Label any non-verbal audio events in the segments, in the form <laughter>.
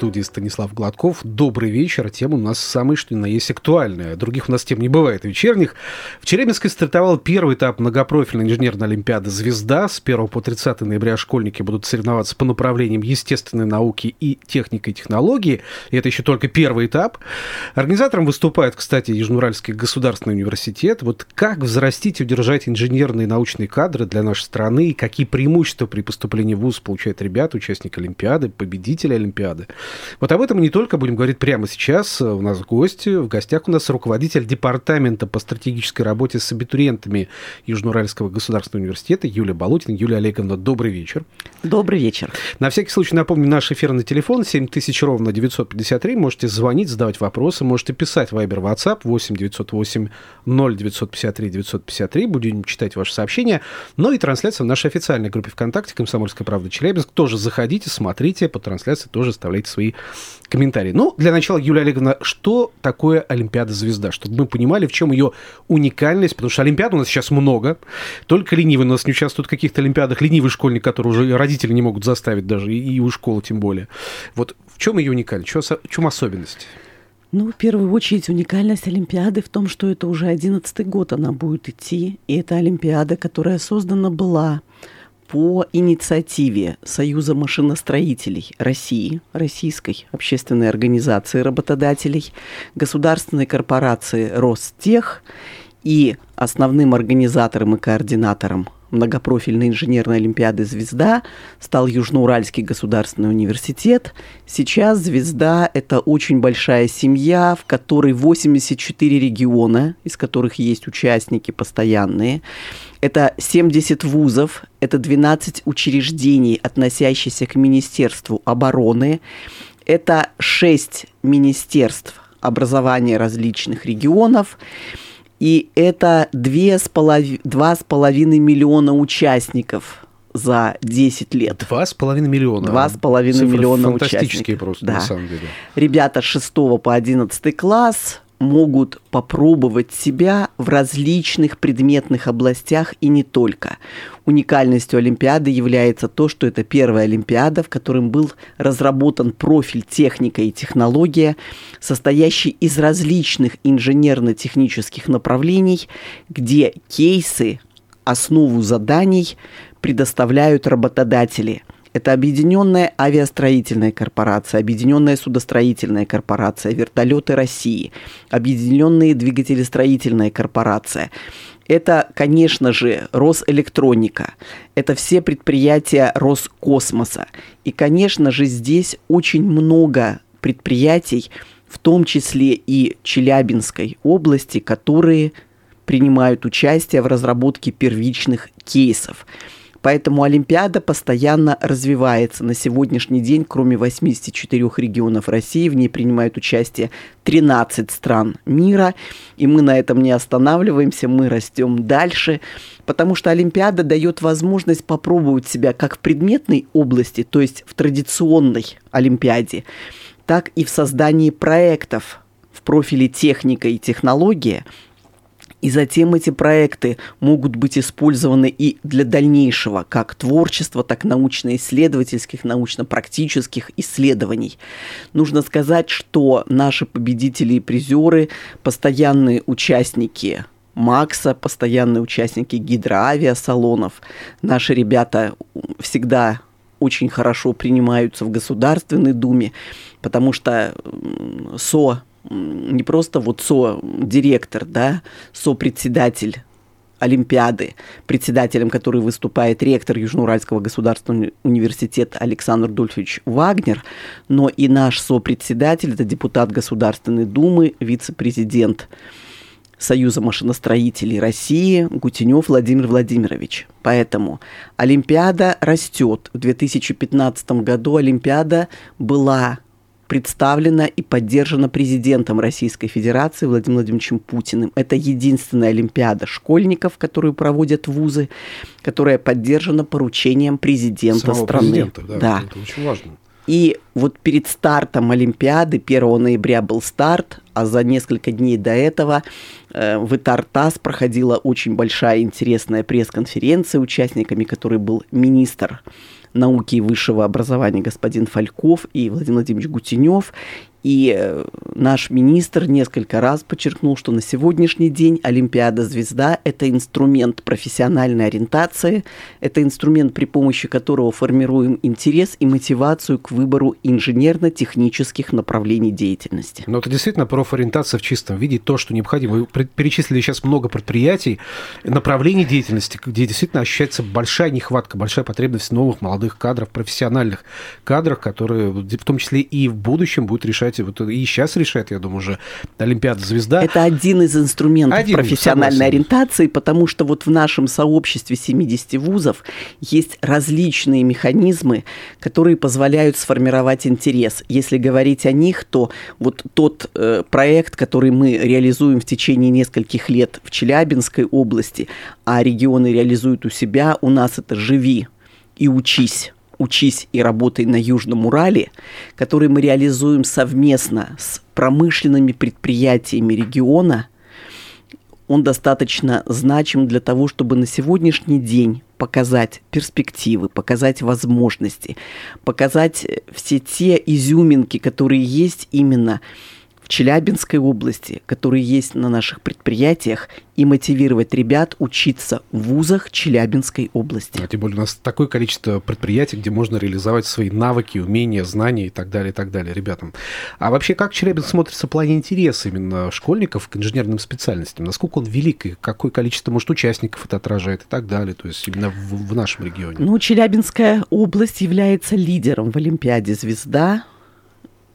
студии Станислав Гладков. Добрый вечер. Тема у нас самая, что ни на есть актуальная. Других у нас тем не бывает вечерних. В Челябинске стартовал первый этап многопрофильной инженерной олимпиады «Звезда». С 1 по 30 ноября школьники будут соревноваться по направлениям естественной науки и техники и технологии. И это еще только первый этап. Организатором выступает, кстати, Южноуральский государственный университет. Вот как взрастить и удержать инженерные и научные кадры для нашей страны и какие преимущества при поступлении в ВУЗ получают ребята, участники Олимпиады, победители Олимпиады. Вот об этом не только будем говорить прямо сейчас. У нас гости. В гостях у нас руководитель департамента по стратегической работе с абитуриентами Южноуральского государственного университета Юлия Болотина. Юлия Олеговна, добрый вечер. Добрый вечер. На всякий случай напомню наш эфирный телефон 7000 ровно 953. Можете звонить, задавать вопросы, можете писать Viber, WhatsApp 8 908 0953 953. Будем читать ваши сообщения. Ну и трансляция в нашей официальной группе ВКонтакте «Комсомольская правда Челябинск». Тоже заходите, смотрите, по трансляции тоже оставляйте свои свои комментарии. Ну, для начала, Юлия Олеговна, что такое Олимпиада звезда? Чтобы мы понимали, в чем ее уникальность, потому что Олимпиад у нас сейчас много. Только ленивые у нас не участвуют в каких-то Олимпиадах. Ленивый школьник, который уже родители не могут заставить даже, и у школы тем более. Вот в чем ее уникальность, в чем особенность? Ну, в первую очередь, уникальность Олимпиады в том, что это уже одиннадцатый год она будет идти, и это Олимпиада, которая создана была по инициативе Союза машиностроителей России, Российской общественной организации работодателей, государственной корпорации Ростех и основным организатором и координатором многопрофильной инженерной олимпиады «Звезда» стал Южноуральский государственный университет. Сейчас «Звезда» — это очень большая семья, в которой 84 региона, из которых есть участники постоянные. Это 70 вузов, это 12 учреждений, относящихся к Министерству обороны, это 6 министерств образования различных регионов, и это 2,5 миллиона участников за 10 лет. Два с половиной миллиона. Два с половиной миллиона фантастические участников. просто, да. на самом деле. Ребята с 6 по 11 класс могут попробовать себя в различных предметных областях и не только. Уникальностью Олимпиады является то, что это первая Олимпиада, в которой был разработан профиль техника и технология, состоящий из различных инженерно-технических направлений, где кейсы, основу заданий предоставляют работодатели – это Объединенная авиастроительная корпорация, Объединенная судостроительная корпорация, Вертолеты России, Объединенная двигателестроительная корпорация. Это, конечно же, Росэлектроника. Это все предприятия Роскосмоса. И, конечно же, здесь очень много предприятий, в том числе и Челябинской области, которые принимают участие в разработке первичных кейсов. Поэтому Олимпиада постоянно развивается. На сегодняшний день, кроме 84 регионов России, в ней принимают участие 13 стран мира. И мы на этом не останавливаемся, мы растем дальше, потому что Олимпиада дает возможность попробовать себя как в предметной области, то есть в традиционной Олимпиаде, так и в создании проектов в профиле техника и технология – и затем эти проекты могут быть использованы и для дальнейшего, как творчества, так научно-исследовательских, научно-практических исследований. Нужно сказать, что наши победители и призеры – постоянные участники Макса, постоянные участники гидроавиасалонов. Наши ребята всегда очень хорошо принимаются в Государственной Думе, потому что СО не просто вот со-директор, да, со-председатель Олимпиады, председателем которой выступает ректор Южноуральского государственного университета Александр Дольфович Вагнер, но и наш сопредседатель, это депутат Государственной Думы, вице-президент Союза машиностроителей России Гутенев Владимир Владимирович. Поэтому Олимпиада растет. В 2015 году Олимпиада была представлена и поддержана президентом Российской Федерации Владимиром Владимировичем Путиным. Это единственная Олимпиада школьников, которую проводят вузы, которая поддержана поручением президента Самого страны. Президента, да, да. Это очень важно. И вот перед стартом Олимпиады 1 ноября был старт, а за несколько дней до этого э, в Итартас проходила очень большая интересная пресс-конференция, участниками которой был министр науки и высшего образования господин Фальков и Владимир Владимирович Гутенев. И э, наш министр несколько раз подчеркнул, что на сегодняшний день Олимпиада «Звезда» – это инструмент профессиональной ориентации, это инструмент, при помощи которого формируем интерес и мотивацию к выбору инженерно-технических направлений деятельности. Но это действительно профориентация в чистом виде, то, что необходимо. Вы перечислили сейчас много предприятий, направлений деятельности, где действительно ощущается большая нехватка, большая потребность новых молодых кадров, профессиональных кадрах, которые в том числе и в будущем будут решать решать, вот и сейчас решает, я думаю, уже Олимпиада звезда. Это один из инструментов один, профессиональной согласен. ориентации, потому что вот в нашем сообществе 70 вузов есть различные механизмы, которые позволяют сформировать интерес. Если говорить о них, то вот тот э, проект, который мы реализуем в течение нескольких лет в Челябинской области, а регионы реализуют у себя, у нас это «Живи и учись». «Учись и работай на Южном Урале», который мы реализуем совместно с промышленными предприятиями региона, он достаточно значим для того, чтобы на сегодняшний день показать перспективы, показать возможности, показать все те изюминки, которые есть именно Челябинской области, которые есть на наших предприятиях, и мотивировать ребят учиться в вузах Челябинской области. А тем более у нас такое количество предприятий, где можно реализовать свои навыки, умения, знания и так далее, и так далее ребятам. А вообще, как Челябинск смотрится в плане интереса именно школьников к инженерным специальностям? Насколько он велик и какое количество, может, участников это отражает и так далее, то есть именно в, в нашем регионе? Ну, Челябинская область является лидером в Олимпиаде «Звезда»,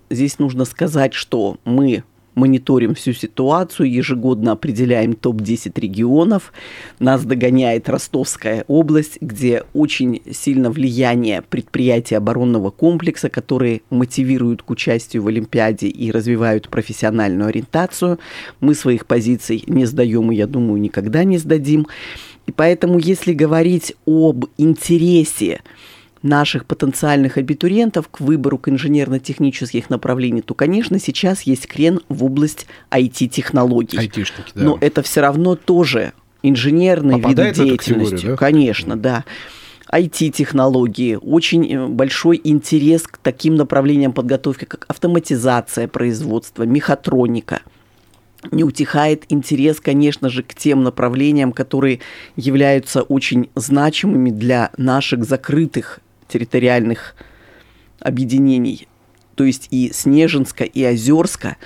здесь нужно сказать, что мы мониторим всю ситуацию, ежегодно определяем топ-10 регионов. Нас догоняет Ростовская область, где очень сильно влияние предприятий оборонного комплекса, которые мотивируют к участию в Олимпиаде и развивают профессиональную ориентацию. Мы своих позиций не сдаем и, я думаю, никогда не сдадим. И поэтому, если говорить об интересе наших потенциальных абитуриентов к выбору к инженерно-технических направлений, то, конечно, сейчас есть крен в область IT-технологий. Айтишники, да. Но это все равно тоже инженерные виды деятельности. Да? Конечно, да. IT-технологии, очень э, большой интерес к таким направлениям подготовки, как автоматизация производства, мехатроника. Не утихает интерес, конечно же, к тем направлениям, которые являются очень значимыми для наших закрытых территориальных объединений, то есть и Снежинска, и Озерска.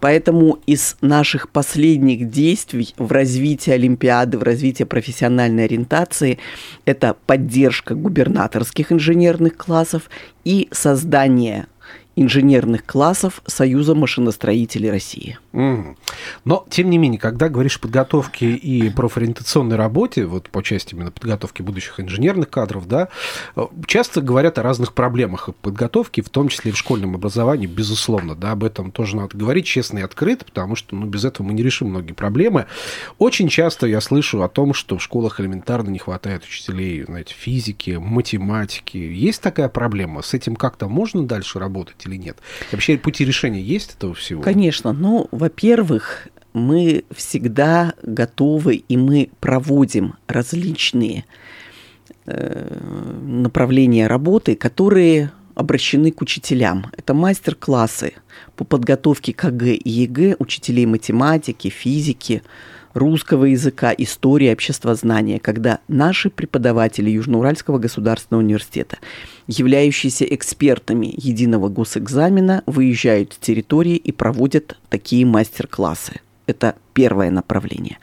Поэтому из наших последних действий в развитии Олимпиады, в развитии профессиональной ориентации это поддержка губернаторских инженерных классов и создание инженерных классов Союза машиностроителей России. Mm. Но, тем не менее, когда говоришь о подготовке и профориентационной работе, вот по части именно подготовки будущих инженерных кадров, да, часто говорят о разных проблемах подготовки, в том числе и в школьном образовании, безусловно, да, об этом тоже надо говорить честно и открыто, потому что, ну, без этого мы не решим многие проблемы. Очень часто я слышу о том, что в школах элементарно не хватает учителей, знаете, физики, математики. Есть такая проблема? С этим как-то можно дальше работать или нет? вообще пути решения есть этого всего? Конечно. Ну, во-первых, мы всегда готовы и мы проводим различные э, направления работы, которые обращены к учителям. Это мастер-классы по подготовке к ЕГЭ и ЕГЭ учителей математики, физики, русского языка, истории, обществознания, когда наши преподаватели Южноуральского государственного университета, являющиеся экспертами единого госэкзамена, выезжают с территории и проводят такие мастер-классы. Это первое направление.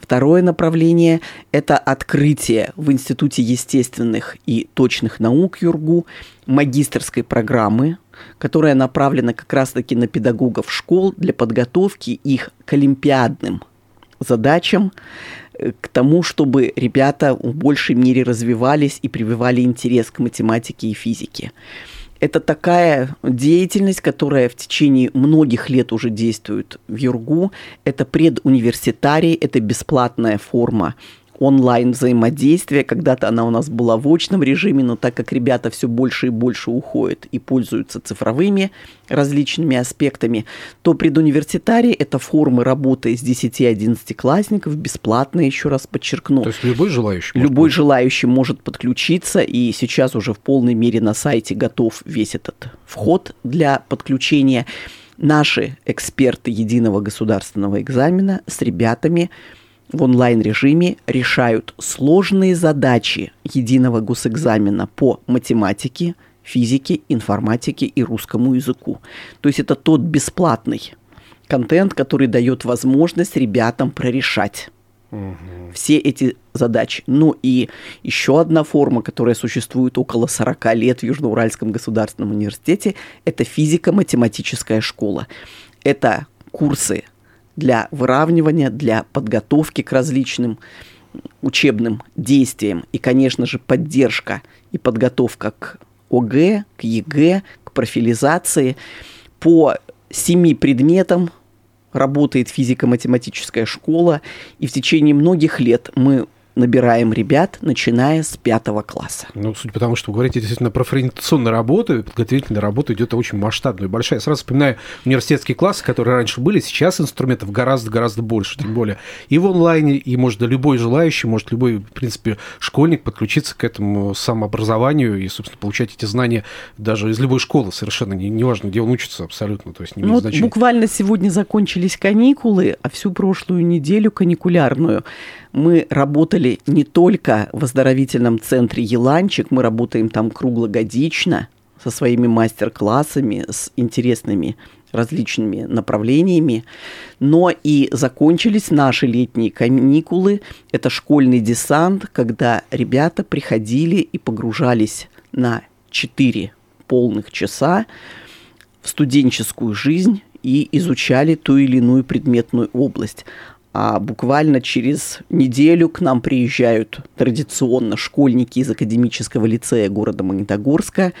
Второе направление – это открытие в Институте естественных и точных наук ЮРГУ магистрской программы, которая направлена как раз-таки на педагогов школ для подготовки их к олимпиадным задачам, э, к тому, чтобы ребята в большей мере развивались и прививали интерес к математике и физике. Это такая деятельность, которая в течение многих лет уже действует в Юргу. Это предуниверситарий, это бесплатная форма онлайн взаимодействия. Когда-то она у нас была в очном режиме, но так как ребята все больше и больше уходят и пользуются цифровыми различными аспектами, то предуниверситарий – это формы работы с 10-11 классников, бесплатно, еще раз подчеркну. То есть любой желающий? Любой может... желающий может подключиться, и сейчас уже в полной мере на сайте готов весь этот вход для подключения. Наши эксперты единого государственного экзамена с ребятами – в онлайн-режиме решают сложные задачи единого госэкзамена по математике, физике, информатике и русскому языку. То есть это тот бесплатный контент, который дает возможность ребятам прорешать угу. все эти задачи. Ну и еще одна форма, которая существует около 40 лет в Южноуральском государственном университете, это физико-математическая школа. Это курсы для выравнивания, для подготовки к различным учебным действиям и, конечно же, поддержка и подготовка к ОГЭ, к ЕГЭ, к профилизации. По семи предметам работает физико-математическая школа, и в течение многих лет мы набираем ребят, начиная с пятого класса. Ну, судя по тому, что вы говорите действительно про форинтационную работу, подготовительная работа идет очень масштабная и большая. Я сразу вспоминаю университетские классы, которые раньше были, сейчас инструментов гораздо-гораздо больше, тем более. И в онлайне, и может любой желающий, может любой, в принципе, школьник подключиться к этому самообразованию и, собственно, получать эти знания даже из любой школы, совершенно не, не важно, где он учится абсолютно, то есть не ну, вот буквально сегодня закончились каникулы, а всю прошлую неделю каникулярную мы работали не только в оздоровительном центре «Еланчик», мы работаем там круглогодично со своими мастер-классами, с интересными различными направлениями, но и закончились наши летние каникулы. Это школьный десант, когда ребята приходили и погружались на 4 полных часа в студенческую жизнь и изучали ту или иную предметную область а буквально через неделю к нам приезжают традиционно школьники из академического лицея города Магнитогорска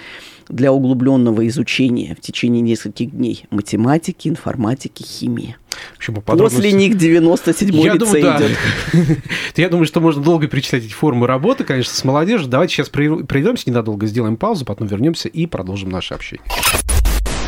для углубленного изучения в течение нескольких дней математики, информатики, химии. общем, После них 97-й лицей думаю, да. идет. <laughs> Я думаю, что можно долго перечислять эти формы работы, конечно, с молодежью. Давайте сейчас пройдемся ненадолго, сделаем паузу, потом вернемся и продолжим наше общение.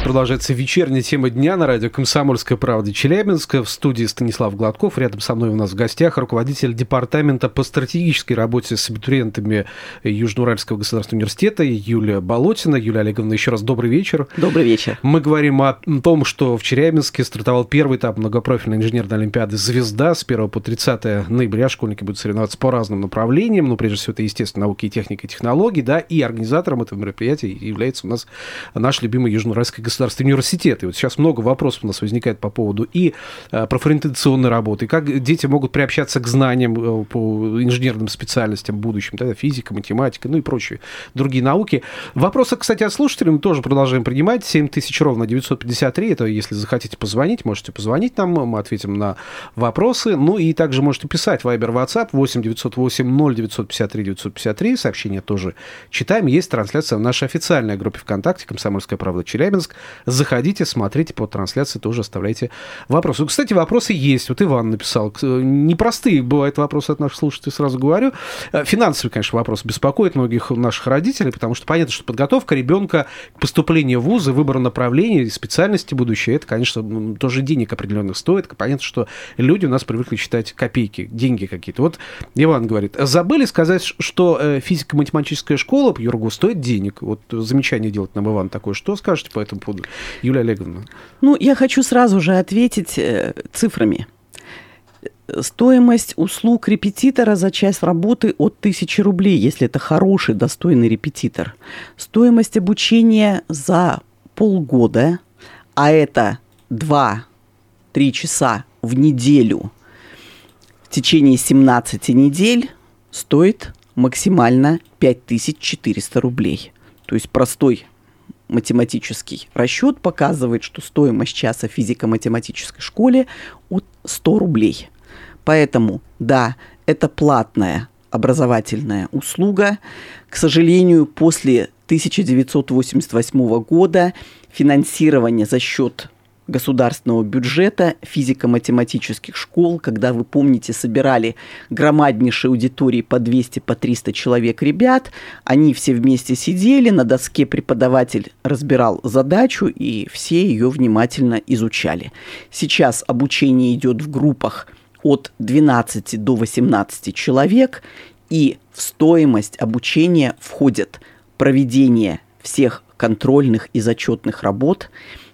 Продолжается вечерняя тема дня на радио «Комсомольская правда» Челябинска. В студии Станислав Гладков. Рядом со мной у нас в гостях руководитель департамента по стратегической работе с абитуриентами Южноуральского государственного университета Юлия Болотина. Юлия Олеговна, еще раз добрый вечер. Добрый вечер. Мы говорим о том, что в Челябинске стартовал первый этап многопрофильной инженерной олимпиады «Звезда». С 1 по 30 ноября школьники будут соревноваться по разным направлениям. Ну, прежде всего, это, естественно, науки и техника и технологии. Да, и организатором этого мероприятия является у нас наш любимый Южноуральский государственный университет. И вот сейчас много вопросов у нас возникает по поводу и э, профориентационной работы, как дети могут приобщаться к знаниям э, по инженерным специальностям в будущем, да, физика, математика, ну и прочие другие науки. Вопросы, кстати, от слушателей мы тоже продолжаем принимать. 7 тысяч ровно 953, это если захотите позвонить, можете позвонить нам, мы ответим на вопросы. Ну и также можете писать Viber, WhatsApp 8 908 0 953 953, сообщения тоже читаем. Есть трансляция в нашей официальной группе ВКонтакте «Комсомольская правда Челябинск». Заходите, смотрите по трансляции, тоже оставляйте вопросы. Кстати, вопросы есть. Вот Иван написал. Непростые бывают вопросы от наших слушателей, сразу говорю. Э, финансовый, конечно, вопрос беспокоит многих наших родителей, потому что понятно, что подготовка ребенка к поступлению в вузы, выбор направления, специальности будущее, это, конечно, тоже денег определенных стоит. Понятно, что люди у нас привыкли считать копейки, деньги какие-то. Вот Иван говорит, забыли сказать, что э, физико-математическая школа по Юргу стоит денег. Вот замечание делать нам Иван такое. Что скажете по этому поводу? Юлия Олеговна? Ну, я хочу сразу же ответить э, цифрами. Стоимость услуг репетитора за час работы от 1000 рублей, если это хороший, достойный репетитор. Стоимость обучения за полгода, а это 2-3 часа в неделю в течение 17 недель, стоит максимально 5400 рублей. То есть простой математический расчет показывает, что стоимость часа физико-математической школе от 100 рублей. Поэтому, да, это платная образовательная услуга. К сожалению, после 1988 года финансирование за счет государственного бюджета, физико-математических школ, когда, вы помните, собирали громаднейшие аудитории по 200, по 300 человек ребят, они все вместе сидели, на доске преподаватель разбирал задачу, и все ее внимательно изучали. Сейчас обучение идет в группах от 12 до 18 человек, и в стоимость обучения входит проведение всех контрольных и зачетных работ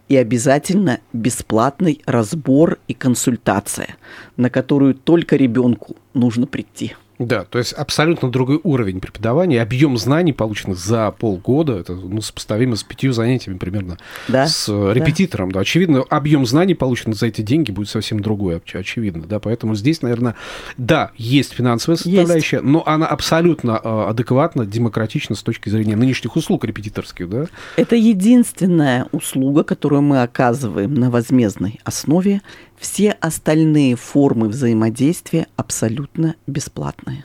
и обязательно бесплатный разбор и консультация, на которую только ребенку нужно прийти. Да, то есть абсолютно другой уровень преподавания, объем знаний, полученных за полгода, это ну, сопоставимо с пятью занятиями примерно да, с репетитором. Да. Да. Очевидно, объем знаний, полученных за эти деньги, будет совсем другой, очевидно. Да. Поэтому здесь, наверное, да, есть финансовая составляющая, есть. но она абсолютно э, адекватна, демократична с точки зрения нынешних услуг репетиторских. Да? Это единственная услуга, которую мы оказываем на возмездной основе все остальные формы взаимодействия абсолютно бесплатные.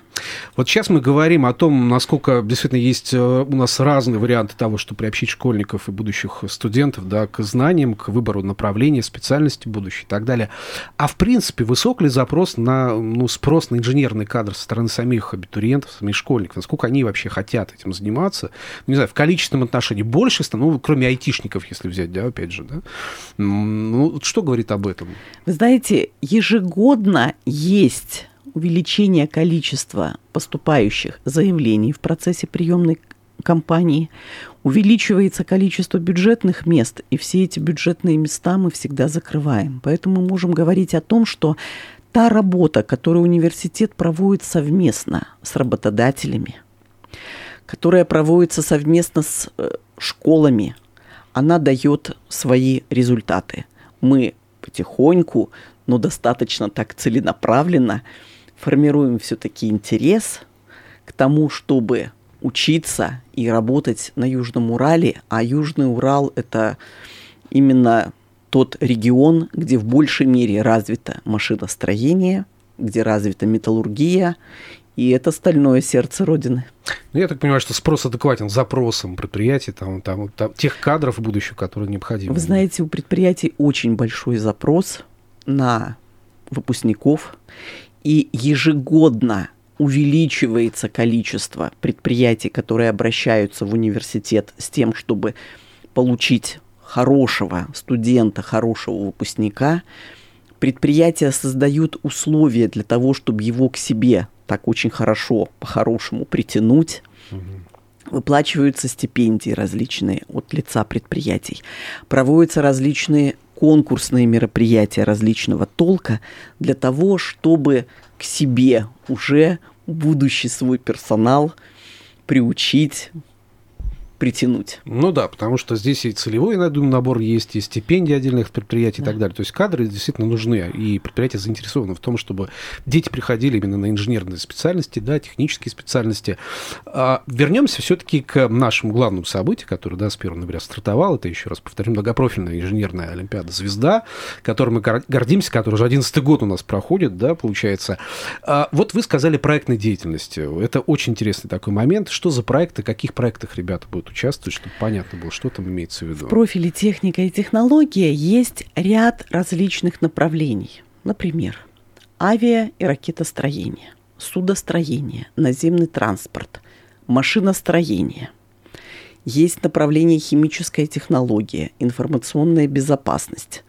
Вот сейчас мы говорим о том, насколько действительно есть э, у нас разные варианты того, чтобы приобщить школьников и будущих студентов да, к знаниям, к выбору направления, специальности будущей и так далее. А в принципе, высок ли запрос на ну, спрос на инженерный кадр со стороны самих абитуриентов, самих школьников? Насколько они вообще хотят этим заниматься? Не знаю, в количественном отношении больше, ну, кроме айтишников, если взять, да, опять же, да? Ну, что говорит об этом? Вы знаете, ежегодно есть увеличение количества поступающих заявлений в процессе приемной кампании, увеличивается количество бюджетных мест, и все эти бюджетные места мы всегда закрываем. Поэтому мы можем говорить о том, что та работа, которую университет проводит совместно с работодателями, которая проводится совместно с э, школами, она дает свои результаты. Мы потихоньку, но достаточно так целенаправленно формируем все-таки интерес к тому, чтобы учиться и работать на Южном Урале, а Южный Урал – это именно тот регион, где в большей мере развито машиностроение, где развита металлургия, и это стальное сердце Родины. Ну, я так понимаю, что спрос адекватен запросам предприятий, там, там, там, тех кадров будущих, которые необходимы. Вы знаете, у предприятий очень большой запрос на выпускников, и ежегодно увеличивается количество предприятий, которые обращаются в университет с тем, чтобы получить хорошего студента, хорошего выпускника, предприятия создают условия для того, чтобы его к себе так очень хорошо, по-хорошему притянуть. Выплачиваются стипендии различные от лица предприятий. Проводятся различные конкурсные мероприятия различного толка для того, чтобы к себе уже будущий свой персонал приучить притянуть. Ну да, потому что здесь и целевой, я думаю, набор есть, и стипендии отдельных предприятий да. и так далее. То есть кадры действительно нужны, и предприятия заинтересованы в том, чтобы дети приходили именно на инженерные специальности, да, технические специальности. А, вернемся все-таки к нашему главному событию, которое, да, с 1 ноября стартовал. Это, еще раз повторю, многопрофильная инженерная олимпиада «Звезда», которой мы гордимся, которая уже 11 год у нас проходит, да, получается. А, вот вы сказали проектной деятельности. Это очень интересный такой момент. Что за проекты, каких проектах ребята будут участвовать, чтобы понятно было, что там имеется в виду? В профиле техника и технология есть ряд различных направлений. Например, авиа- и ракетостроение, судостроение, наземный транспорт, машиностроение. Есть направление химическая технология, информационная безопасность.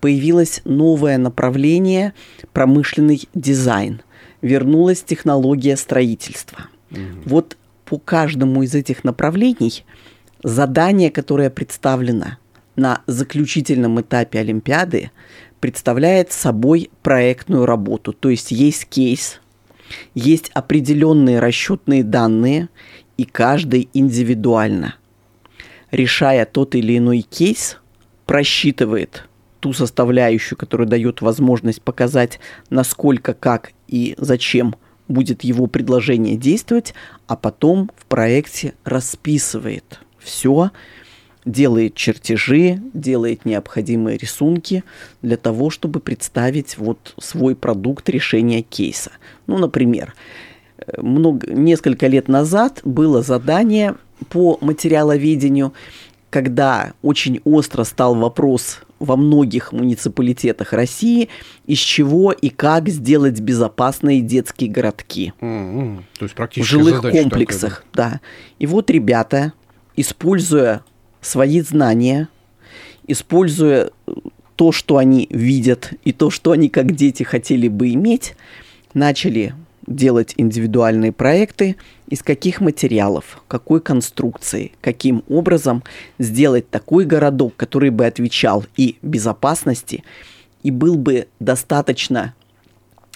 Появилось новое направление промышленный дизайн. Вернулась технология строительства. Угу. Вот по каждому из этих направлений задание, которое представлено на заключительном этапе Олимпиады, представляет собой проектную работу. То есть есть кейс, есть определенные расчетные данные, и каждый индивидуально, решая тот или иной кейс, просчитывает ту составляющую, которая дает возможность показать, насколько, как и зачем будет его предложение действовать, а потом в проекте расписывает все, делает чертежи, делает необходимые рисунки для того, чтобы представить вот свой продукт решения кейса. Ну, например, много, несколько лет назад было задание по материаловедению когда очень остро стал вопрос во многих муниципалитетах России, из чего и как сделать безопасные детские городки. Mm-hmm. То есть в жилых комплексах, такая, да. да. И вот ребята, используя свои знания, используя то, что они видят, и то, что они как дети хотели бы иметь, начали делать индивидуальные проекты, из каких материалов, какой конструкции, каким образом сделать такой городок, который бы отвечал и безопасности, и был бы достаточно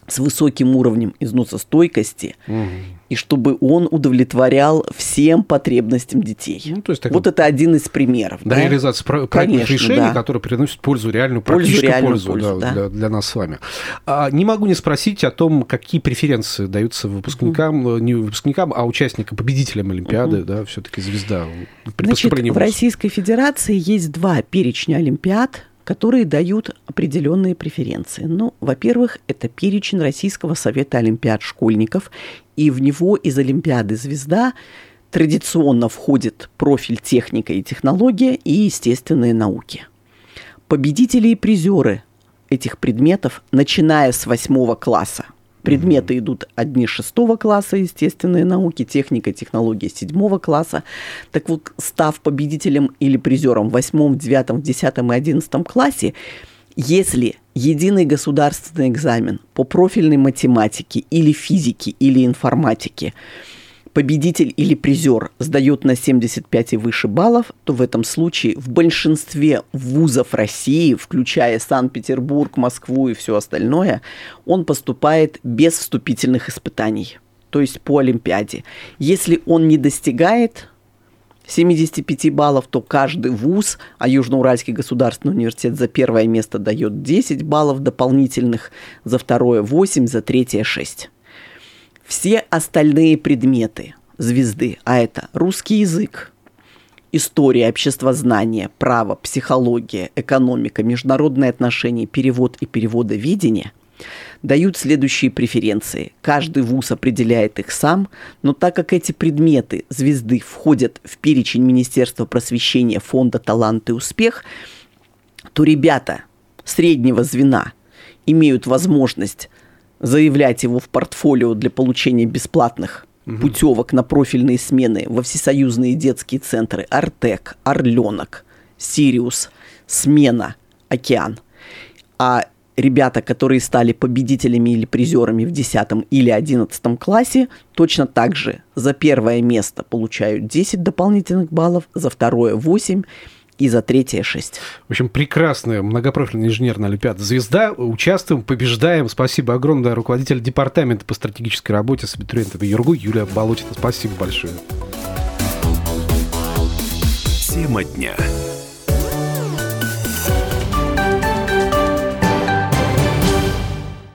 с высоким уровнем износостойкости, угу. и чтобы он удовлетворял всем потребностям детей. Ну, то есть, так, вот это один из примеров. Да, да? реализация проектных Конечно, решений, да. которые приносят пользу, реальную, пользу, реальную пользу, пользу да, да. Для, для нас с вами. А, не могу не спросить о том, какие преференции даются выпускникам, угу. не выпускникам, а участникам, победителям Олимпиады, угу. да, все-таки звезда. При Значит, в Российской Федерации есть два перечня Олимпиад – которые дают определенные преференции. Ну, во-первых, это перечень Российского совета олимпиад школьников, и в него из Олимпиады «Звезда» традиционно входит профиль техника и технология и естественные науки. Победители и призеры этих предметов, начиная с восьмого класса, Предметы идут одни шестого класса, естественные науки, техника, технология седьмого класса. Так вот, став победителем или призером в восьмом, девятом, десятом и одиннадцатом классе, если единый государственный экзамен по профильной математике или физике или информатике – победитель или призер сдает на 75 и выше баллов, то в этом случае в большинстве вузов России, включая Санкт-Петербург, Москву и все остальное, он поступает без вступительных испытаний, то есть по Олимпиаде. Если он не достигает 75 баллов, то каждый вуз, а Южноуральский государственный университет за первое место дает 10 баллов дополнительных, за второе 8, за третье 6 все остальные предметы звезды, а это русский язык, история, обществознание, право, психология, экономика, международные отношения, перевод и переводоведение – дают следующие преференции. Каждый вуз определяет их сам, но так как эти предметы звезды входят в перечень Министерства просвещения Фонда «Талант и успех», то ребята среднего звена имеют возможность заявлять его в портфолио для получения бесплатных угу. путевок на профильные смены во всесоюзные детские центры Артек, Орленок, Сириус, Смена, Океан. А ребята, которые стали победителями или призерами в 10 или 11 классе, точно так же за первое место получают 10 дополнительных баллов, за второе 8 и за третье шесть. В общем, прекрасная многопрофильная инженерная олимпиада «Звезда». Участвуем, побеждаем. Спасибо огромное. Руководитель департамента по стратегической работе с абитуриентами ЮРГУ Юлия Болотина. Спасибо большое. Тема дня.